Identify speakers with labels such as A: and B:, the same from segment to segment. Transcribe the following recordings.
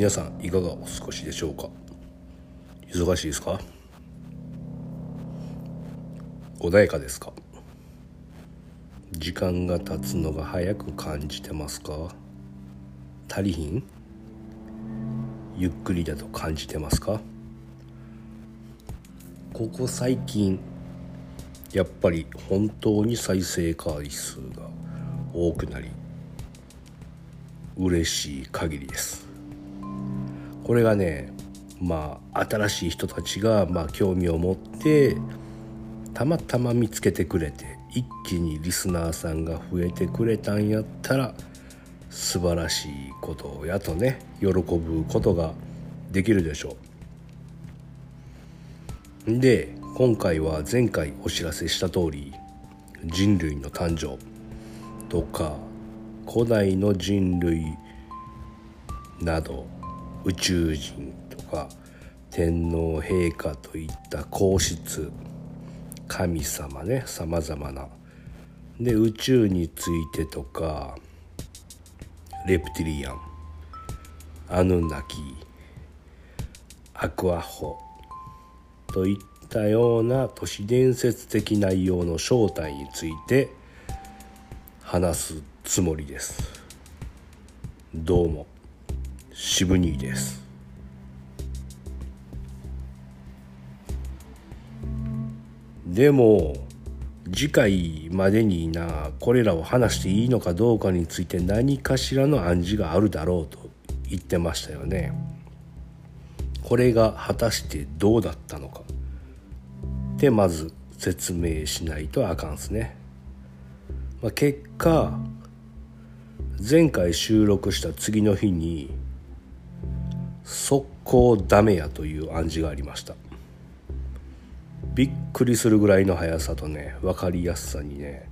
A: 皆さんいかがお過ごしでしょうか？忙しいですか？穏やかですか？時間が経つのが早く感じてますか？足りひん？ゆっくりだと感じてますか？ここ最近やっぱり本当に再生回数が多くなり嬉しい限りです。これがねまあ新しい人たちがまあ興味を持ってたまたま見つけてくれて一気にリスナーさんが増えてくれたんやったら素晴らしいことやとね喜ぶことができるでしょう。で今回は前回お知らせした通り人類の誕生とか古代の人類など宇宙人とか天皇陛下といった皇室神様ねさまざまな。で宇宙についてとかレプティリアンアヌンナキアクアホといったような都市伝説的内容の正体について話すつもりです。どうも。渋兄ですでも次回までになこれらを話していいのかどうかについて何かしらの暗示があるだろうと言ってましたよね。これが果たしてどうだったのかでまず説明しないとあかんすね。まあ、結果前回収録した次の日に速攻ダメやという暗示がありました。びっくりするぐらいの速さとね分かりやすさにね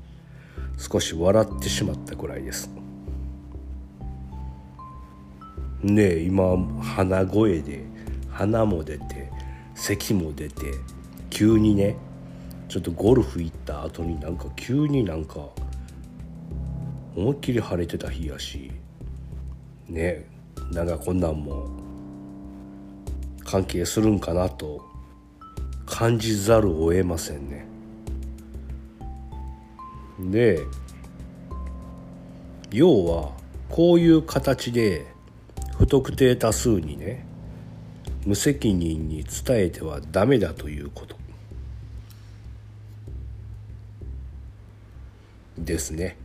A: 少し笑ってしまったぐらいですね今鼻声で鼻も出て咳も出て急にねちょっとゴルフ行った後になんか急になんか思いっきり晴れてた日やしねなんかこんなんも関係するんかなと感じざるを得ませんね。で要はこういう形で不特定多数にね無責任に伝えてはダメだということですね。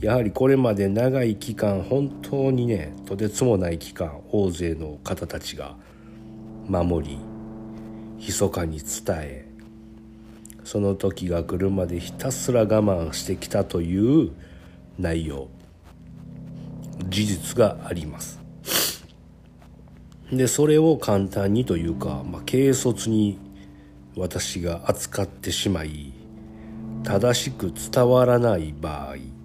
A: やはりこれまで長い期間本当にねとてつもない期間大勢の方たちが守り密かに伝えその時が来るまでひたすら我慢してきたという内容事実があります。でそれを簡単にというか、まあ、軽率に私が扱ってしまい正しく伝わらない場合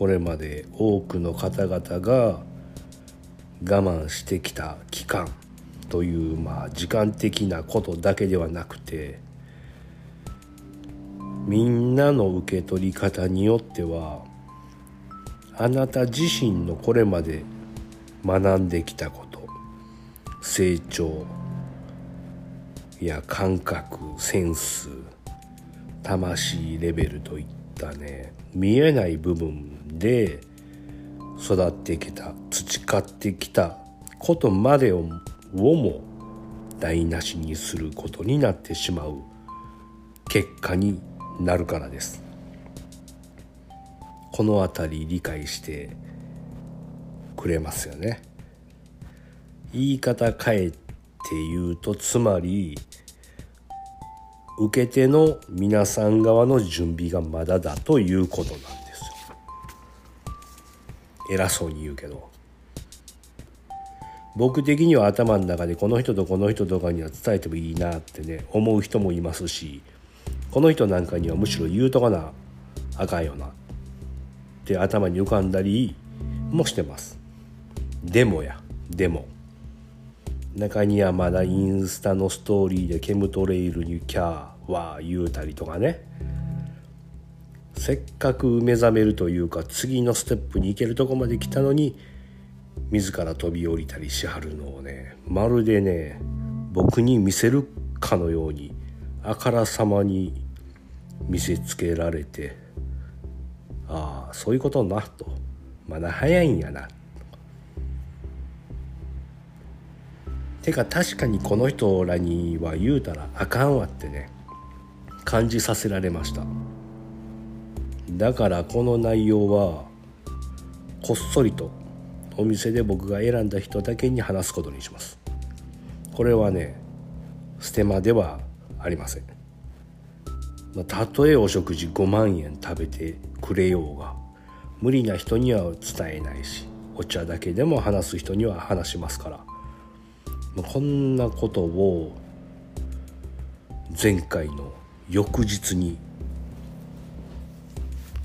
A: これまで多くの方々が我慢してきた期間というまあ時間的なことだけではなくてみんなの受け取り方によってはあなた自身のこれまで学んできたこと成長や感覚センス魂レベルといったね見えない部分で育ってきた培ってきたことまでををも台無しにすることになってしまう結果になるからです。この辺り理解してくれますよね。言い方変えて言うとつまり受け手の皆さん側の準備がまだだということなんですよ。偉そうに言うけど。僕的には頭の中でこの人とこの人とかには伝えてもいいなってね思う人もいますしこの人なんかにはむしろ言うとかなあかんよな。って頭に浮かんだりもしてます。でもや。でも。中にはまだインスタのストーリーでケムトレイルにキャー。は言うたりとかね。せっかく目覚めるというか次のステップに行けるとこまで来たのに自ら飛び降りたりしはるのをねまるでね僕に見せるかのようにあからさまに見せつけられてああそういうことなと。まだ早いんやな。てか確かにこの人らには言うたらあかんわってね。感じさせられました。だからこの内容はこっそりとお店で僕が選んだ人だけに話すことにします。これはねステマではありません。またとえお食事5万円食べてくれようが無理な人には伝えないしお茶だけでも話す人には話しますから。まこんなことを前回の翌日に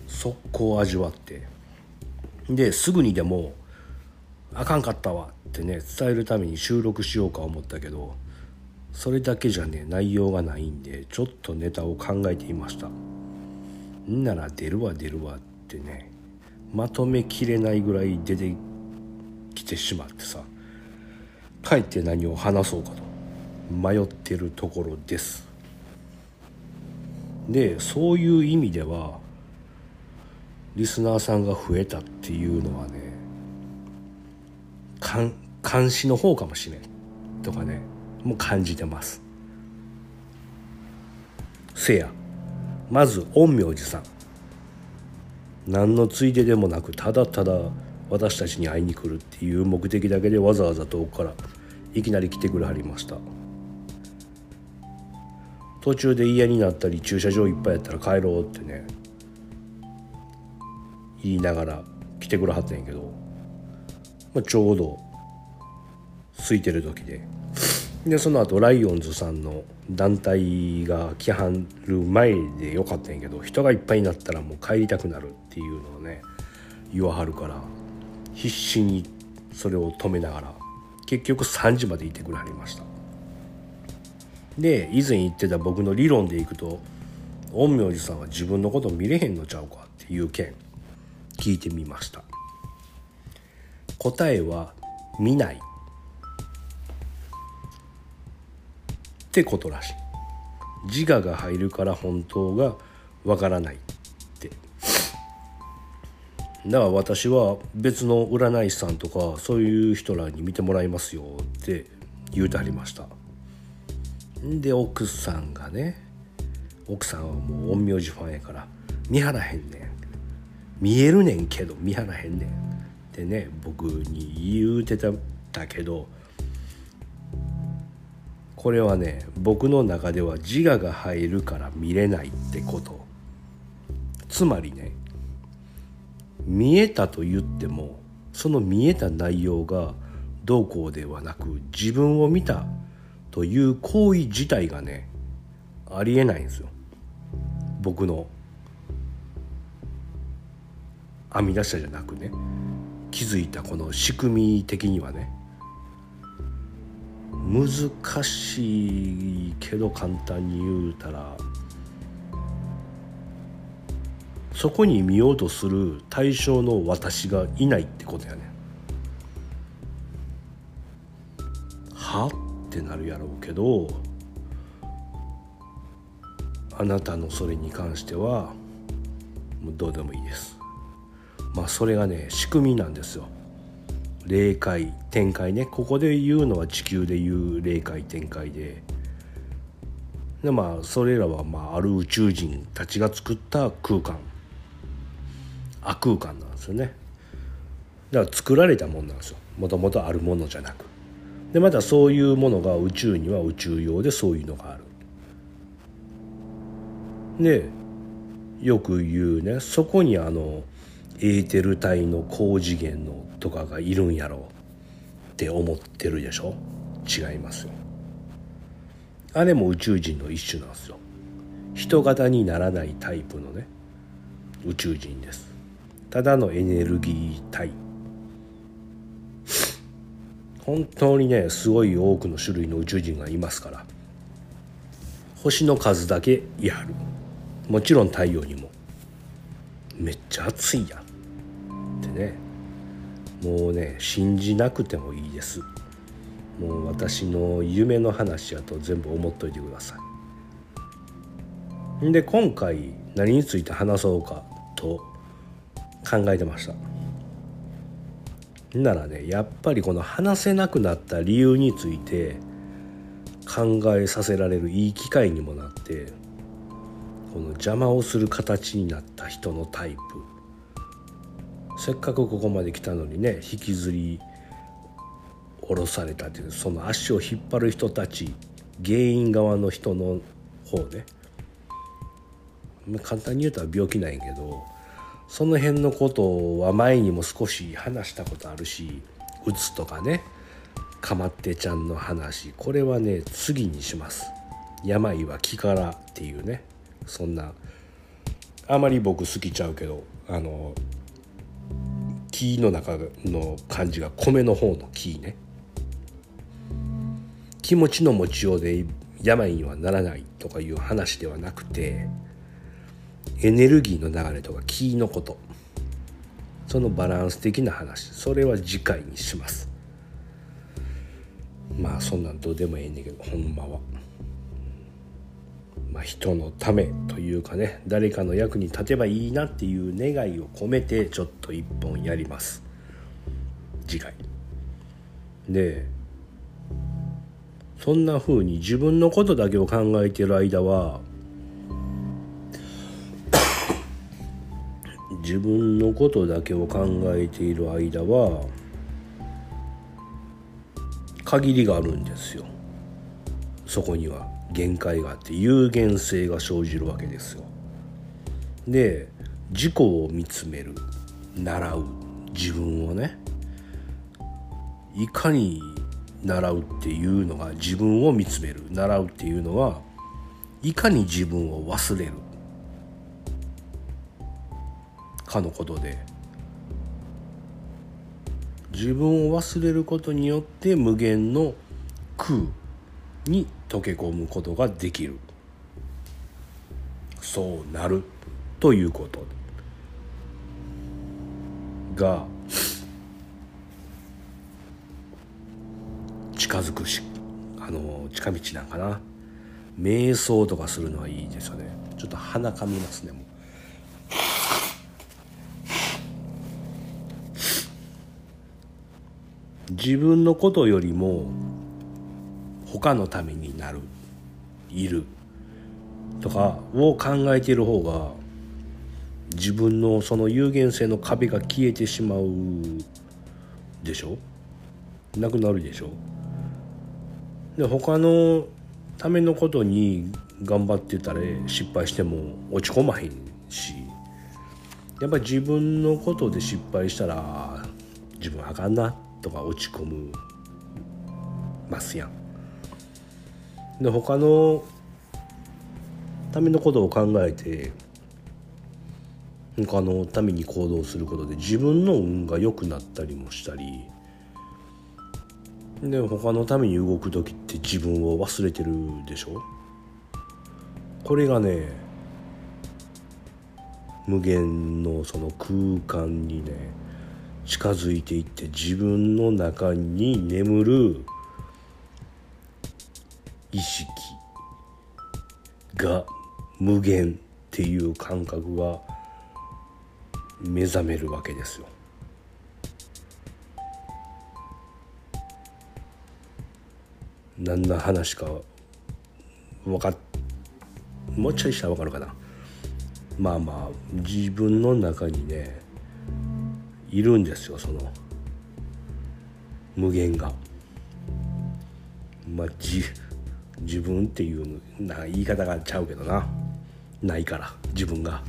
A: 速攻味わってですぐにでも「あかんかったわ」ってね伝えるために収録しようか思ったけどそれだけじゃね内容がないんでちょっとネタを考えていました。んなら出るわ出るわってねまとめきれないぐらい出てきてしまってさかえって何を話そうかと迷ってるところです。でそういう意味ではリスナーさんが増えたっていうのはね監視の方かもしれんとかねもう感じてます。せやまず陰陽師さん。何のついででもなくただただ私たちに会いに来るっていう目的だけでわざわざ遠くからいきなり来てくれはりました。途中で嫌になったり駐車場いっぱいやったら帰ろうってね。言いながら来てくれはったんやけど、まあ、ちょうど空いてる時で。でその後ライオンズさんの団体が来はる前でよかったんやけど人がいっぱいになったらもう帰りたくなるっていうのをね言わはるから必死にそれを止めながら結局3時までいてくれはりました。で以前言ってた僕の理論でいくと陰陽師さんは自分のこと見れへんのちゃうか？っていう件聞いてみました。答えは見ない。ってことらしい。自我が入るから本当がわからない。って。だから私は別の占い師さんとかそういう人らに見てもらいますよって言うてはりました。で奥さんがね奥さんはもう陰陽師ファンやから見張らへんねん。見えるねんけど見張らへんねん。ってね僕に言うてたんだけどこれはね僕の中では自我が入るから見れないってこと。つまりね見えたと言ってもその見えた内容がどうこうではなく自分を見たという行為自体がねありえないんですよ。僕の編み出したじゃなくね気づいたこの仕組み的にはね難しいけど簡単に言うたらそこに見ようとする対象の私がいないってことやね。は？ってなるやろうけどあなたのそれに関してはもうどうでもいいです。まあそれがね仕組みなんですよ。霊界展開ね。ここで言うのは地球で言う霊界展開で。でまあそれらはまあある宇宙人たちが作った空間。悪空間なんですよね。だから作られたもんなんですよ。もともとあるものじゃなく。でまたそういうものが宇宙には宇宙用でそういうのがある。でよく言うねそこにあのエーテル体の高次元のとかがいるんやろうって思ってるでしょ？違いますよ。あれも宇宙人の一種なんですよ。人型にならないタイプのね宇宙人です。ただのエネルギー体本当にねすごい多くの種類の宇宙人がいますから星の数だけいはる。もちろん太陽にも。めっちゃ暑いやってね。もうね信じなくてもいいです。もう私の夢の話やと全部思っといてください。で今回何について話そうかと考えてました。ならねやっぱりこの話せなくなった理由について考えさせられるいい機会にもなってこの邪魔をする形になった人のタイプ。せっかくここまで来たのにね引きずり下ろされたというその足を引っ張る人たち原因側の人の方ね。簡単に言うと病気なんやけどその辺のことは前にも少し話したことあるしうつとかねかまってちゃんの話これはね次にします。病は気からっていうねそんなあまり僕好きちゃうけどあの木の中の漢字が米の方の木ね。気持ちの持ちようで病にはならないとかいう話ではなくてエネルギーの流れとか気のこと。そのバランス的な話。それは次回にします。まあそんなんどうでもええねんけどほんまは。まあ、人のためというかね誰かの役に立てばいいなっていう願いを込めてちょっと一本やります。次回。でそんな風に自分のことだけを考えてる間は自分のことだけを考えている間は限りがあるんですよ。そこには限界があって有限性が生じるわけですよ。で自己を見つめる習う自分をね。いかに習うっていうのが自分を見つめる。習うっていうのはいかに自分を忘れる。かのことで。自分を忘れることによって無限の空に溶け込むことができる。そうなるということ。が近づくしあの近道なんかな。瞑想とかするのはいいですよね。ちょっと鼻かみますねもう。自分のことよりも他のためになるいるとかを考えている方が自分のその有限性の壁が消えてしまうでしょ？なくなるでしょ？で他のためのことに頑張ってたら失敗しても落ち込まへんしやっぱ自分のことで失敗したら自分あかんな。とか落ち込むますやん。で他のためのことを考えて他のために行動することで自分の運が良くなったりもしたりで他のために動く時って自分を忘れてるでしょ？これがね無限のその空間にね近づいていって自分の中に眠る意識が無限っていう感覚が目覚めるわけですよ。何の話か分かっもうちょいしたら分かるかなまあまあ自分の中にねいるんですよその無限が。まあ自自分っていうな言い方がちゃうけどな。ないから自分が。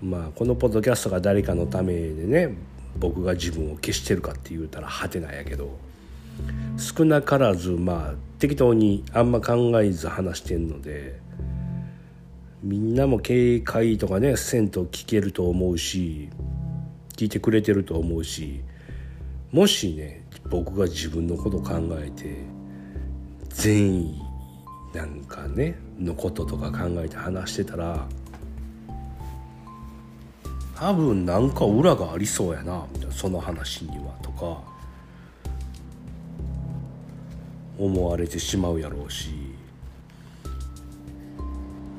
A: まあこのポッドキャストが誰かのためでね僕が自分を消してるかって言うたらはてなやけど。少なからずまあ適当にあんま考えず話してんのでみんなも警戒とかねせんと聞けると思うし聞いてくれてると思うしもしね僕が自分のこと考えて善意なんかねのこととか考えて話してたら多分なんか裏がありそうやなみたいなその話にはとか思われてしまうやろうし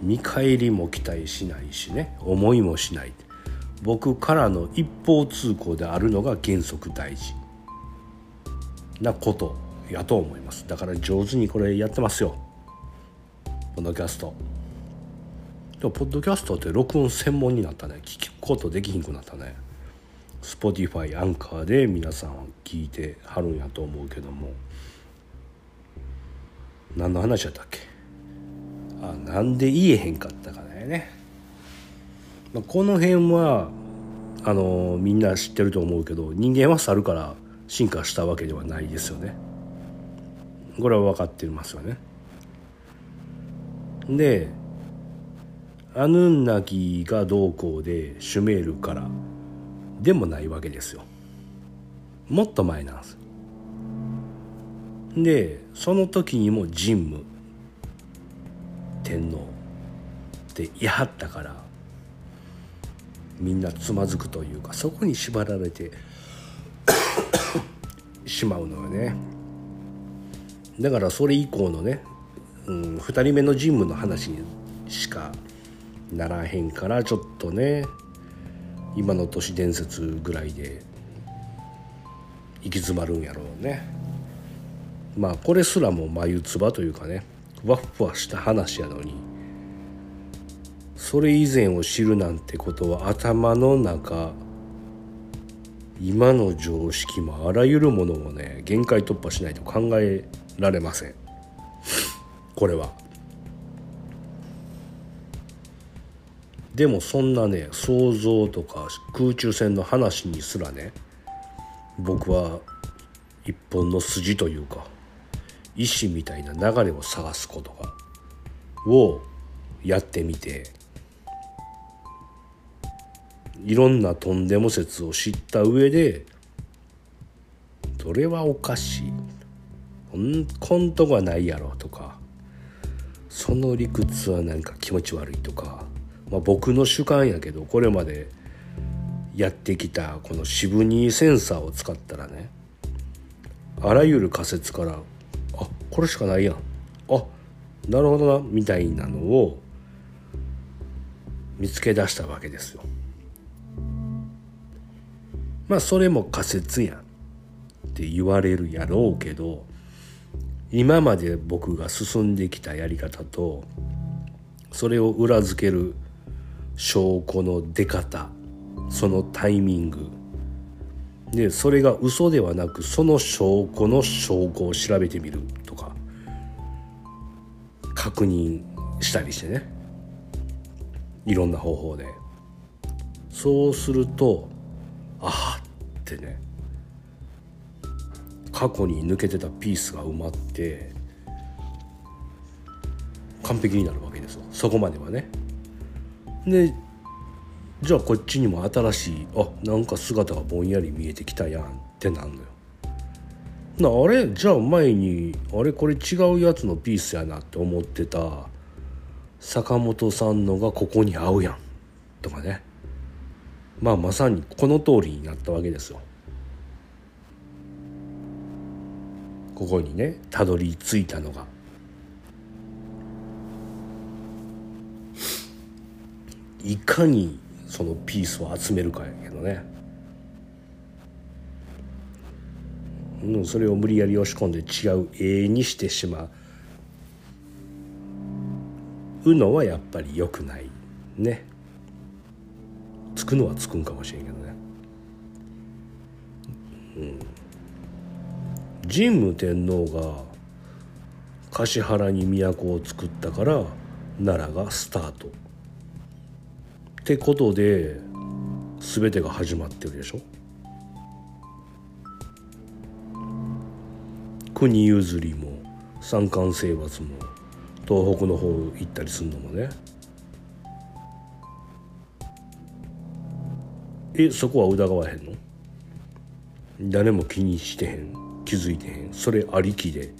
A: 見返りも期待しないしね思いもしない。僕からの一方通行であるのが原則大事。なことやと思います。だから上手にこれやってますよ。ポッドキャスト。でもポッドキャストって録音専門になったね。聞くことできひんくなったね。Spotify アンカーで皆さん聞いてはるんやと思うけども。何の話やったっけ？あなんで言えへんかったかね、まあ、この辺はあのみんな知ってると思うけど人間は猿から進化したわけではないですよね。これは分かってますよね。でアヌンナギがどうこうでシュメールからでもないわけですよ。もっと前なんです。でその時にも神武天皇って言いはったからみんなつまずくというかそこに縛られて しまうのよね。だからそれ以降のね、うん、2人目の神武の話にしかならへんからちょっとね今の都市伝説ぐらいで行き詰まるんやろうね。まあこれすらも眉唾というかねふわふわした話やのにそれ以前を知るなんてことは頭の中今の常識もあらゆるものをね限界突破しないと考えられません。これは。でもそんなね想像とか空中戦の話にすらね僕は一本の筋というか意志みたいな流れを探すことがをやってみていろんなとんでも説を知った上でそれはおかしいこんとこないやろとかその理屈はなんか気持ち悪いとかまあ、僕の主観やけどこれまでやってきたこのシブニーセンサーを使ったらねあらゆる仮説からあこれしかないやんあなるほどなみたいなのを見つけ出したわけですよ。まあそれも仮説やんって言われるやろうけど今まで僕が進んできたやり方とそれを裏付ける証拠の出方そのタイミングでそれが嘘ではなくその証拠の証拠を調べてみるとか確認したりしてね。いろんな方法で。そうするとってね過去に抜けてたピースが埋まって完璧になるわけですよそこまではね。でじゃあこっちにも新しいあなんか姿がぼんやり見えてきたやんってなんのよ。なあれじゃあ前にあれこれ違うやつのピースやなって思ってた坂本さんのがここに合うやんとかねまあまさにこの通りになったわけですよ。ここにねたどり着いたのが。いかにそのピースを集めるかやけどね、うん、それを無理やり押し込んで違う絵にしてしまうのはやっぱり良くないねくのはつくんかもしれんけどね。うん。神武天皇が橿原に都を作ったから奈良がスタート。ってことで全てが始まってるでしょ。国譲りも三冠征伐も東北の方行ったりするのもね。えそこは疑わへんの？誰も気にしてへん気づいてへん。それありきで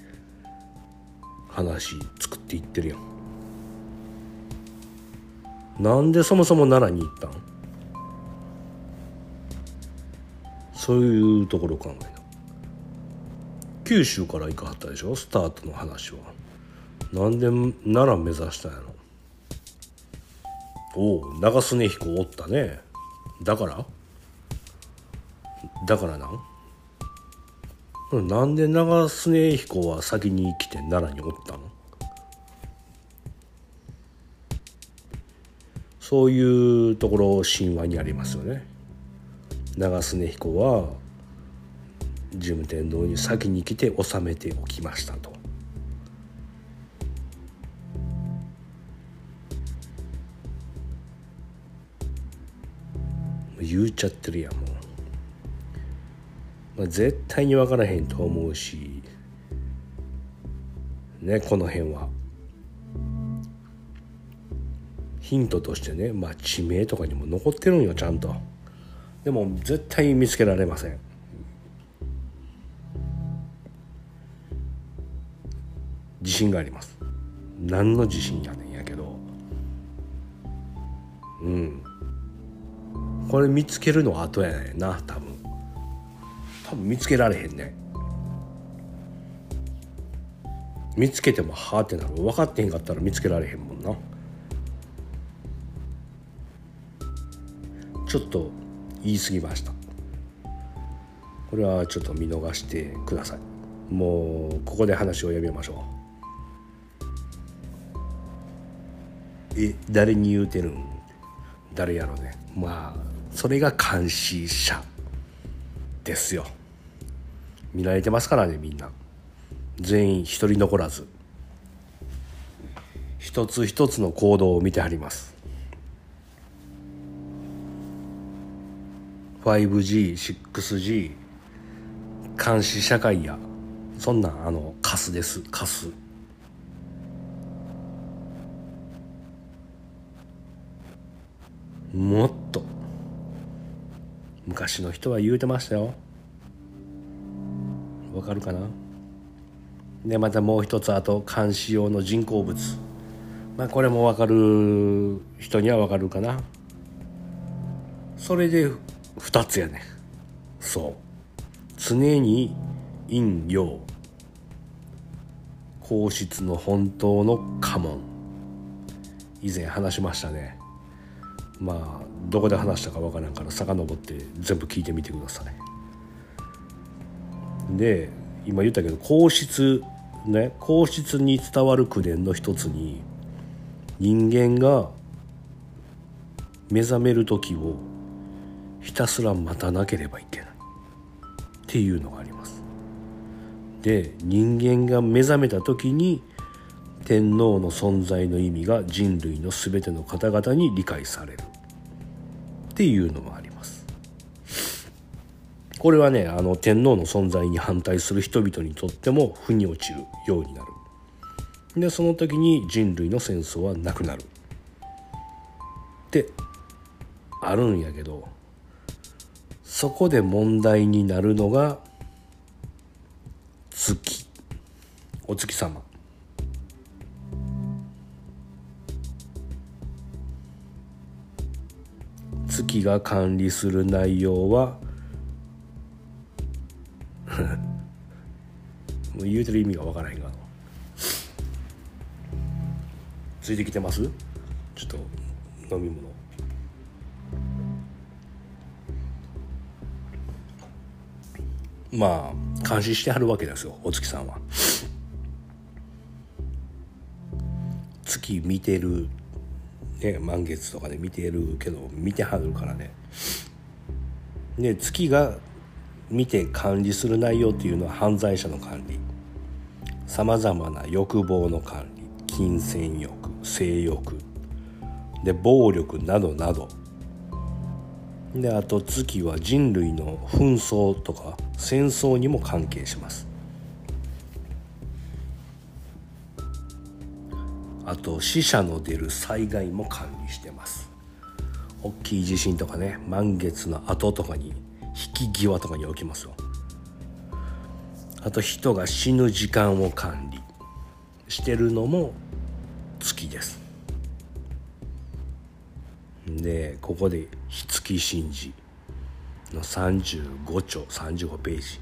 A: 話作っていってるやん。なんでそもそも奈良に行ったん？そういうところ考えな九州から行かはったでしょ？スタートの話は。なんで奈良目指したんやろ？おお長須根彦おったね。だから？だからなん？なんで長須根彦は先に来て奈良におったの？そういうところ神話にありますよね。長須根彦は神武天皇に先に来て治めておきましたと。言うちゃってるやんもう、まあ、絶対に分からへんと思うしねこの辺は。ヒントとしてねまあ地名とかにも残ってるんよちゃんと。でも絶対見つけられません。自信があります。何の自信やねこれ見つけるのは後やねんな多分。多分見つけられへんね。見つけてもはあってなる。分かってへんかったら見つけられへんもんな。ちょっと言い過ぎました。これはちょっと見逃してください。もうここで話をやめましょう。え誰に言うてるん？誰やろうね。まあそれが監視者ですよ。見られてますからねみんな。全員一人残らず。一つ一つの行動を見てはります。5G6G 監視社会やそんなんあのカスです。カス。もっと昔の人は言うてましたよ。わかるかな？でまたもう一つあと監視用の人工物。まあこれもわかる人にはわかるかな。それで2つやね。そう。常に陰陽。皇室の本当の家紋。以前話しましたね。まあどこで話したかわからんから遡って全部聞いてみてください。で今言ったけど皇室ね皇室に伝わる口伝の一つに人間が目覚める時をひたすら待たなければいけない。っていうのがあります。で人間が目覚めた時に天皇の存在の意味が人類の全ての方々に理解される。っていうのもあります。これはねあの天皇の存在に反対する人々にとっても腑に落ちるようになる。でその時に人類の戦争はなくなる。ってあるんやけどそこで問題になるのが月。お月様。月が管理する内容は もう言うてる意味がわからへんがついてきてます？ちょっと飲み物。まあ監視してはるわけですよお月さんは。月見てる、ね、満月とかで見てるけど見てはるからね。で月が見て管理する内容っていうのは犯罪者の管理。さまざまな欲望の管理。金銭欲性欲。で暴力などなど。であと月は人類の紛争とか戦争にも関係します。あと死者の出る災害も管理してます。大きい地震とかね満月の後とかに引き際とかに起きますよ。あと人が死ぬ時間を管理。してるのも月です。でここで火付き神事の35兆35ページ。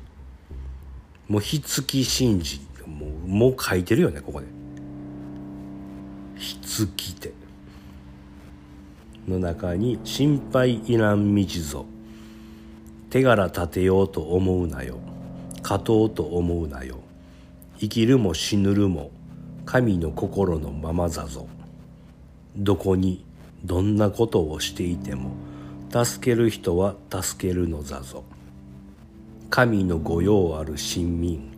A: もうひつき神事もうもう書いてるよねここで。ひつきて。の中に「心配いらん道ぞ。手柄立てようと思うなよ。勝とうと思うなよ。生きるも死ぬるも神の心のままざぞ。どこにどんなことをしていても助ける人は助けるのざぞ。神の御用ある親民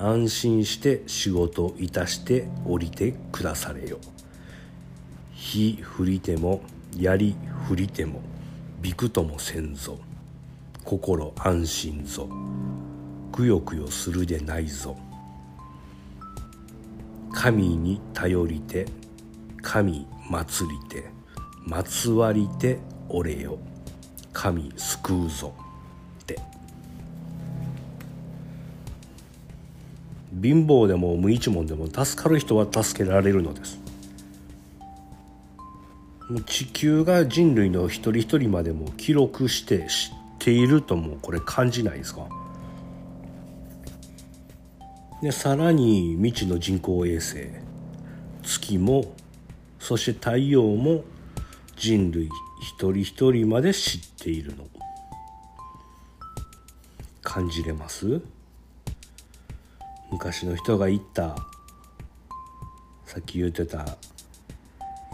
A: 安心して仕事いたして降りてくだされよ。火降りても槍降りてもびくともせんぞ。心安心ぞ。くよくよするでないぞ。神に頼りて神祭りて祭りておれよ。神救うぞ。貧乏でも無一文でも助かる人は助けられるのです。地球が人類の一人一人までも記録して知っているともこれ感じないですか？でさらに未知の人工衛星月もそして太陽も人類一人一人まで知っているの。感じれます？昔の人が言ったさっき言ってた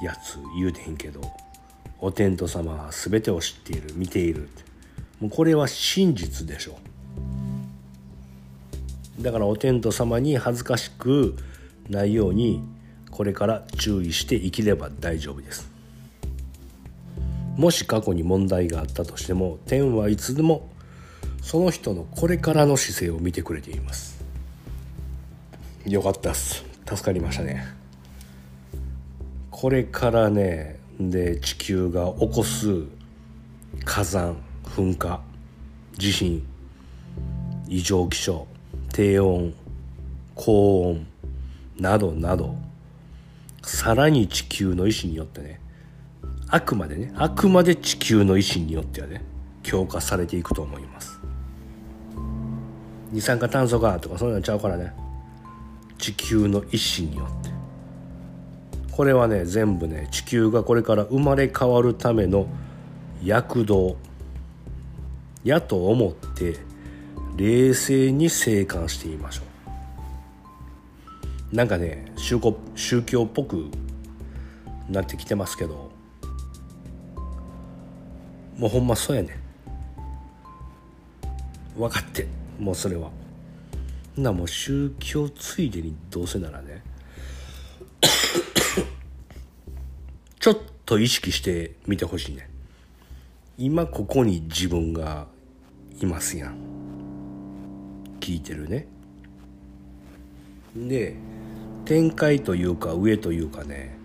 A: やつ言うてへんけどお天道様は全てを知っている見ている。もうこれは真実でしょ。だからお天道様に恥ずかしくないようにこれから注意して生きれば大丈夫です。もし過去に問題があったとしても天はいつでもその人のこれからの姿勢を見てくれています。よかったっす。助かりましたね。これからねで地球が起こす火山噴火地震異常気象低温高温などなどさらに地球の意志によってねあくまでねあくまで地球の意志によってはね強化されていくと思います。二酸化炭素がとかそういうのちゃうからね。地球の意志によって。これはね全部ね地球がこれから生まれ変わるための躍動。やと思って冷静に静観してみましょう。なんかね宗教宗教っぽくなってきてますけどもうほんまそうやね。分かってもうそれは。なもう宗教ついでにどうせならね ちょっと意識してみてほしいね。今ここに自分がいますやん。聞いてるね。で展開というか上というかね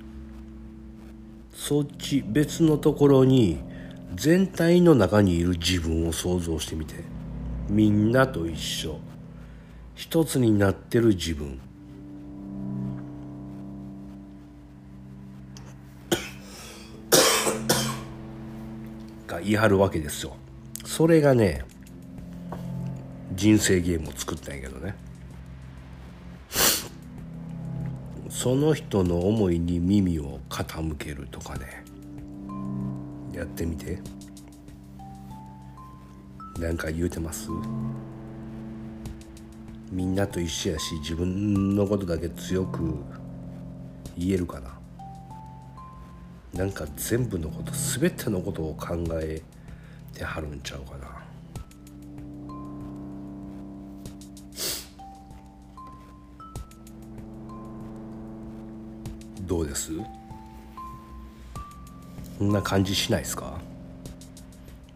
A: そっち別のところに全体の中にいる自分を想像してみて。みんなと一緒。一つになってる自分。が言い張るわけですよ。それがね人生ゲームを作ったんやけどね。その人の思いに耳を傾けるとかね。やってみて。なんか言うてます？みんなと一緒やし自分のことだけ強く言えるかな。なんか全部のこと全てのことを考えてはるんちゃうかな。どうです？そんな感じしないですか？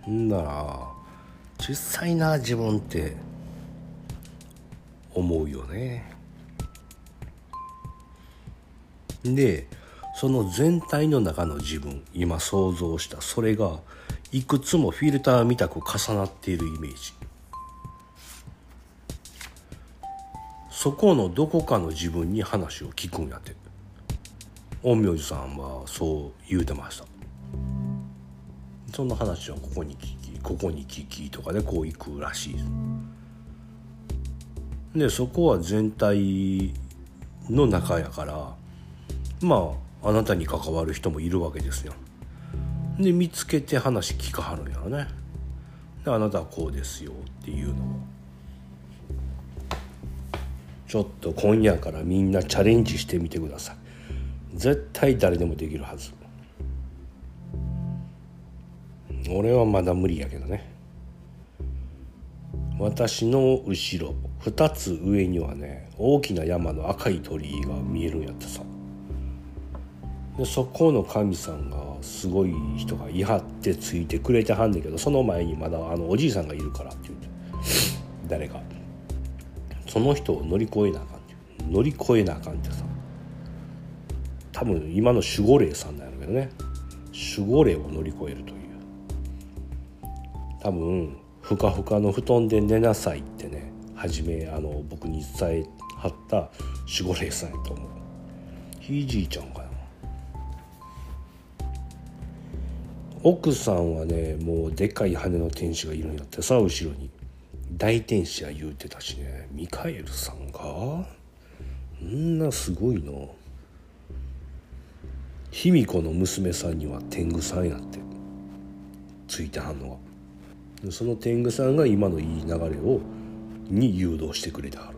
A: んなら実際な自分って思うよね。でその全体の中の自分今想像したそれがいくつもフィルターみたく重なっているイメージ。そこのどこかの自分に話を聞くんやって。陰陽師さんはそう言うてました。そんな話をここに聞きここに聞きとかでこう行くらしい。ですでそこは全体の中やからまああなたに関わる人もいるわけですよ。で見つけて話聞かはるんやろね。であなたはこうですよっていうのを。ちょっと今夜からみんなチャレンジしてみてください。絶対誰でもできるはず。俺はまだ無理やけどね。私の後ろ。2つ上にはね大きな山の赤い鳥居が見えるんやってさ。でそこの神さんがすごい人がいはってついてくれてはんねんけどその前にまだあのおじいさんがいるからって言って 誰か。その人を乗り越えなあかんって乗り越えなあかんってさ。多分今の守護霊さんなんやけどね。守護霊を乗り越えるという。多分ふかふかの布団で寝なさいってね初めあの僕に伝えはった守護霊さんやと思う。ひいじいちゃんかな。奥さんはねもうでかい羽の天使がいるんやって。さ後ろに。大天使は言うてたしね。ミカエルさんが。んなすごいの。卑弥呼の娘さんには天狗さんやって。ついてはんのが。その天狗さんが今のいい流れをに誘導してくれてはる。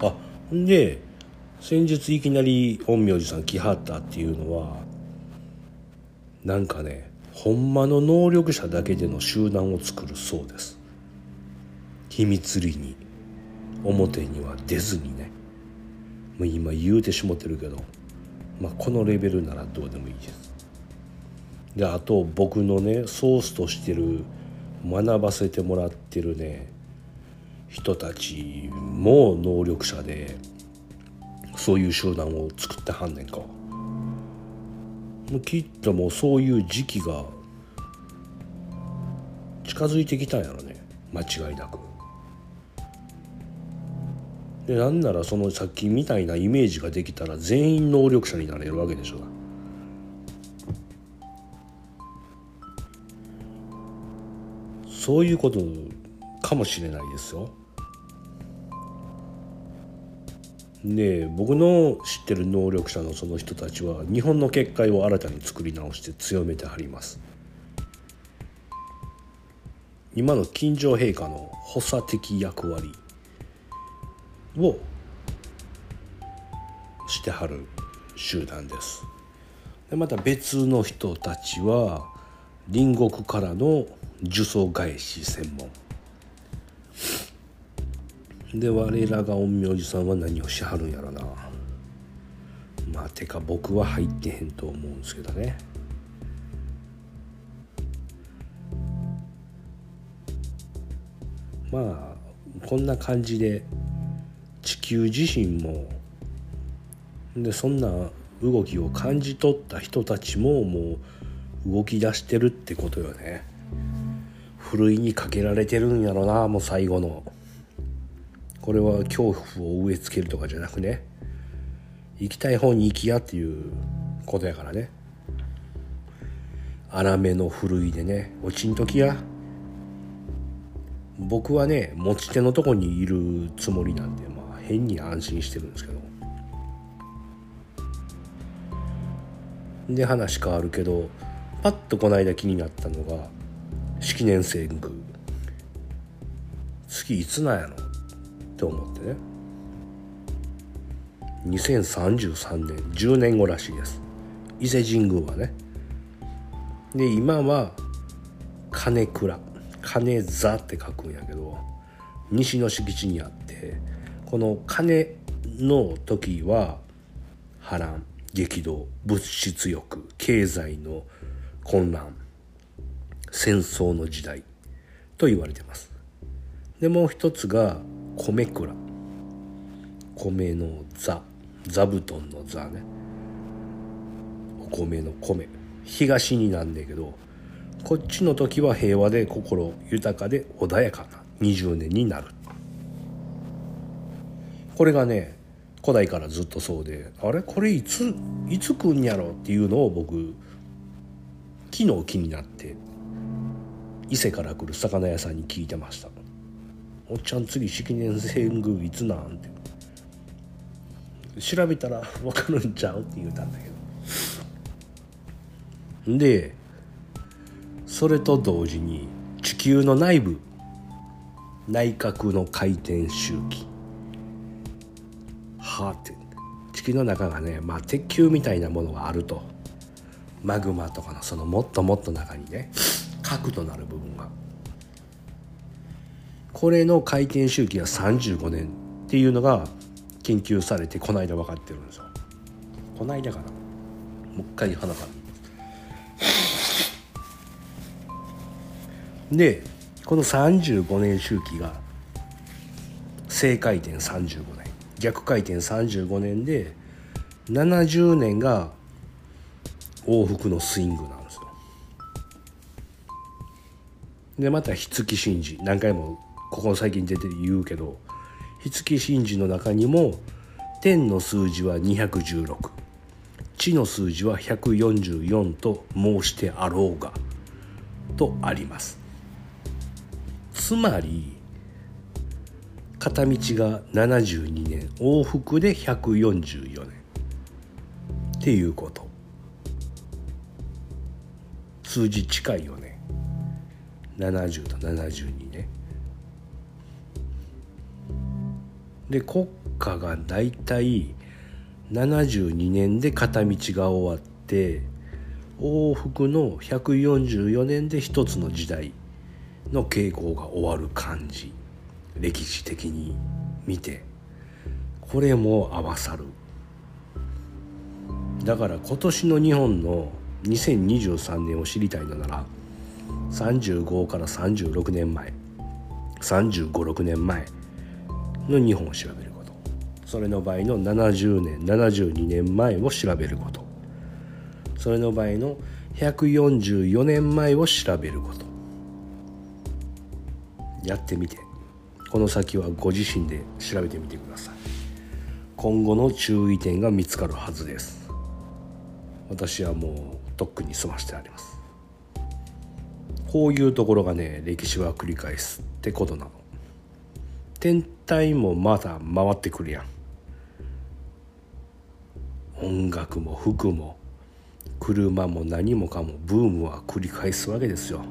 A: あで先日いきなり陰陽師さん来はったっていうのはなんかねほんまの能力者だけでの集団を作るそうです。秘密裏に表には出ずにね。もう今言うてしもてるけどまあこのレベルならどうでもいいです。であと僕のねソースとしてる学ばせてもらってるね。人たちも能力者でそういう集団を作ってはんねんか。きっともうそういう時期が近づいてきたんやろね。間違いなく。でなんならそのさっきみたいなイメージができたら全員能力者になれるわけでしょ。そういうことかもしれないですよ。で僕の知ってる能力者のその人たちは日本の結界を新たに作り直して強めてはります今の金城陛下の補佐的役割をしてはる集団ですでまた別の人たちは隣国からの呪詛返し専門。で我らが陰陽師さんは何をしはるんやろな。まあてか僕は入ってへんと思うんですけどね。まあこんな感じで地球自身もでそんな動きを感じ取った人たちももう動き出してるってことよね。ふるいにかけられてるんやろなもう最後の。これは恐怖を植え付けるとかじゃなくね。行きたい方に行きやっていうことやからね。粗めのふるいでね落ちんときや。僕はね持ち手のとこにいるつもりなんでまあ変に安心してるんですけど。で話変わるけどパッとこの間気になったのが式年遷宮。月いつなんやろ？って思ってね。2033年10年後らしいです。伊勢神宮はね。で今は金倉金座って書くんやけど西の敷地にあってこの金の時は波乱激動物質欲経済の混乱。戦争の時代と言われてます。でもう一つが米蔵米の座。座布団の座ね。お米の米。東になんねんけどこっちの時は平和で心豊かで穏やかな20年になる。これがね古代からずっとそうであれ？これいついつ来んやろ？っていうのを僕昨日気になって。伊勢から来る魚屋さんに聞いてました「おっちゃん次式年遷宮いつなん?」って調べたら分かるんちゃう？って言うたんだけど。でそれと同時に地球の内部内角の回転周期。はあって。地球の中がね、まあ、鉄球みたいなものがあると。マグマとかのそのもっともっと中にね核となる部分これの回転周期が35年っていうのが研究されてこの間分かってるんですよ。この間かな。もう一回鼻か。らでこの35年周期が正回転35年。逆回転35年で70年が往復のスイングなんですよ。でまた火付神事。何回もここ最近出て言うけど火付神事の中にも天の数字は216地の数字は144と申してあろうがとあります。つまり片道が72年往復で144年。っていうこと。数字近いよね。70と72で国家がだいたい72年で片道が終わって往復の144年で一つの時代の傾向が終わる感じ。歴史的に見て。これも合わさる。だから今年の日本の2023年を知りたいのなら35から36年前3 5 6年前の日本を調べること。それの場合の70年72年前を調べること。それの場合の144年前を調べること。やってみて。この先はご自身で調べてみてください。今後の注意点が見つかるはずです。私はもうとっくに済ましてあります。こういうところがね歴史は繰り返すってことなの。天体もまだ回ってくるやん。音楽も服も車も何もかもブームは繰り返すわけですよ。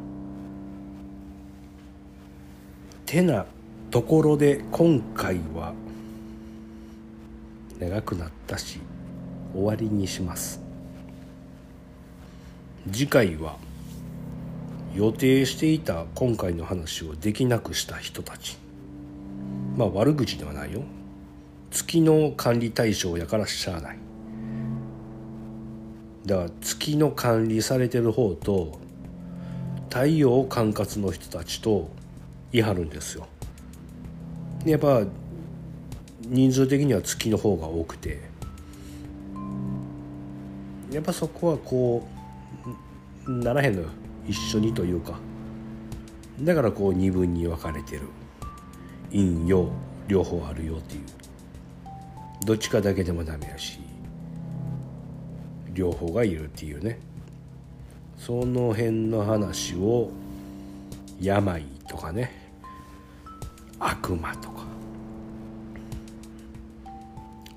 A: てなところで今回は長くなったし終わりにします。次回は予定していた今回の話をできなくした人たち。まあ悪口ではないよ。月の管理対象やからしゃあない。だから月の管理されてる方と太陽管轄の人たちと言い張るんですよ。やっぱ人数的には月の方が多くて。やっぱそこはこうならへんのよ。一緒にというか。だからこう二分に分かれてる。陰陽両方あるよっていう。どっちかだけでもダメやし両方がいるっていうね。その辺の話を病とかね。悪魔とか。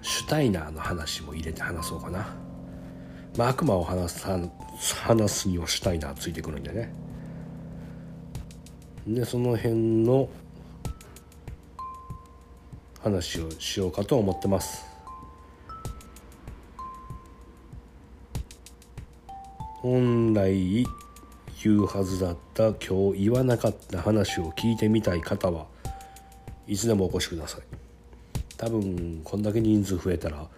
A: シュタイナーの話も入れて話そうかな、まあ、悪魔を話す話すにはシュタイナーついてくるんでね。でその辺の話をしようかと思ってます。本来言うはずだった今日言わなかった話を聞いてみたい方はいつでもお越しください。多分こんだけ人数増えたら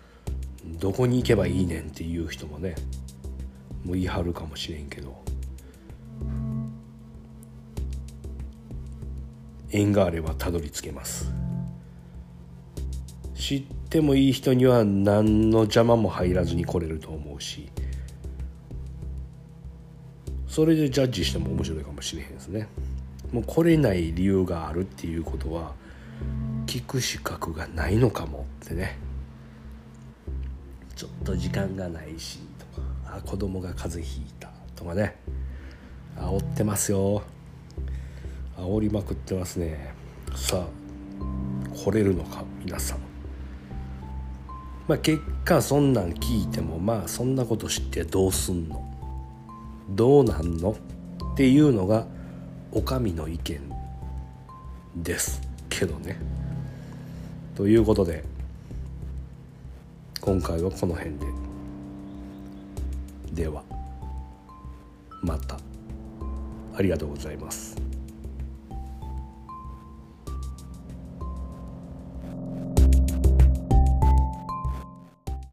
A: どこに行けばいいねんっていう人もねもう言い張るかもしれんけど。縁があればたどり着けます。知ってもいい人には何の邪魔も入らずに来れると思うしそれでジャッジしても面白いかもしれへんですね。もう来れない理由があるっていうことは聞く資格がないのかもってね。ちょっと時間がないしとかあ子供が風邪ひいたとかね。煽ってますよ。煽りまくってますね。さあ来れるのか皆さん。まあ結果そんなん聞いてもまあそんなこと知ってどうすんの？どうなんの？っていうのがお上の意見ですけどね。ということで今回はこの辺で。ではまた。ありがとうございます。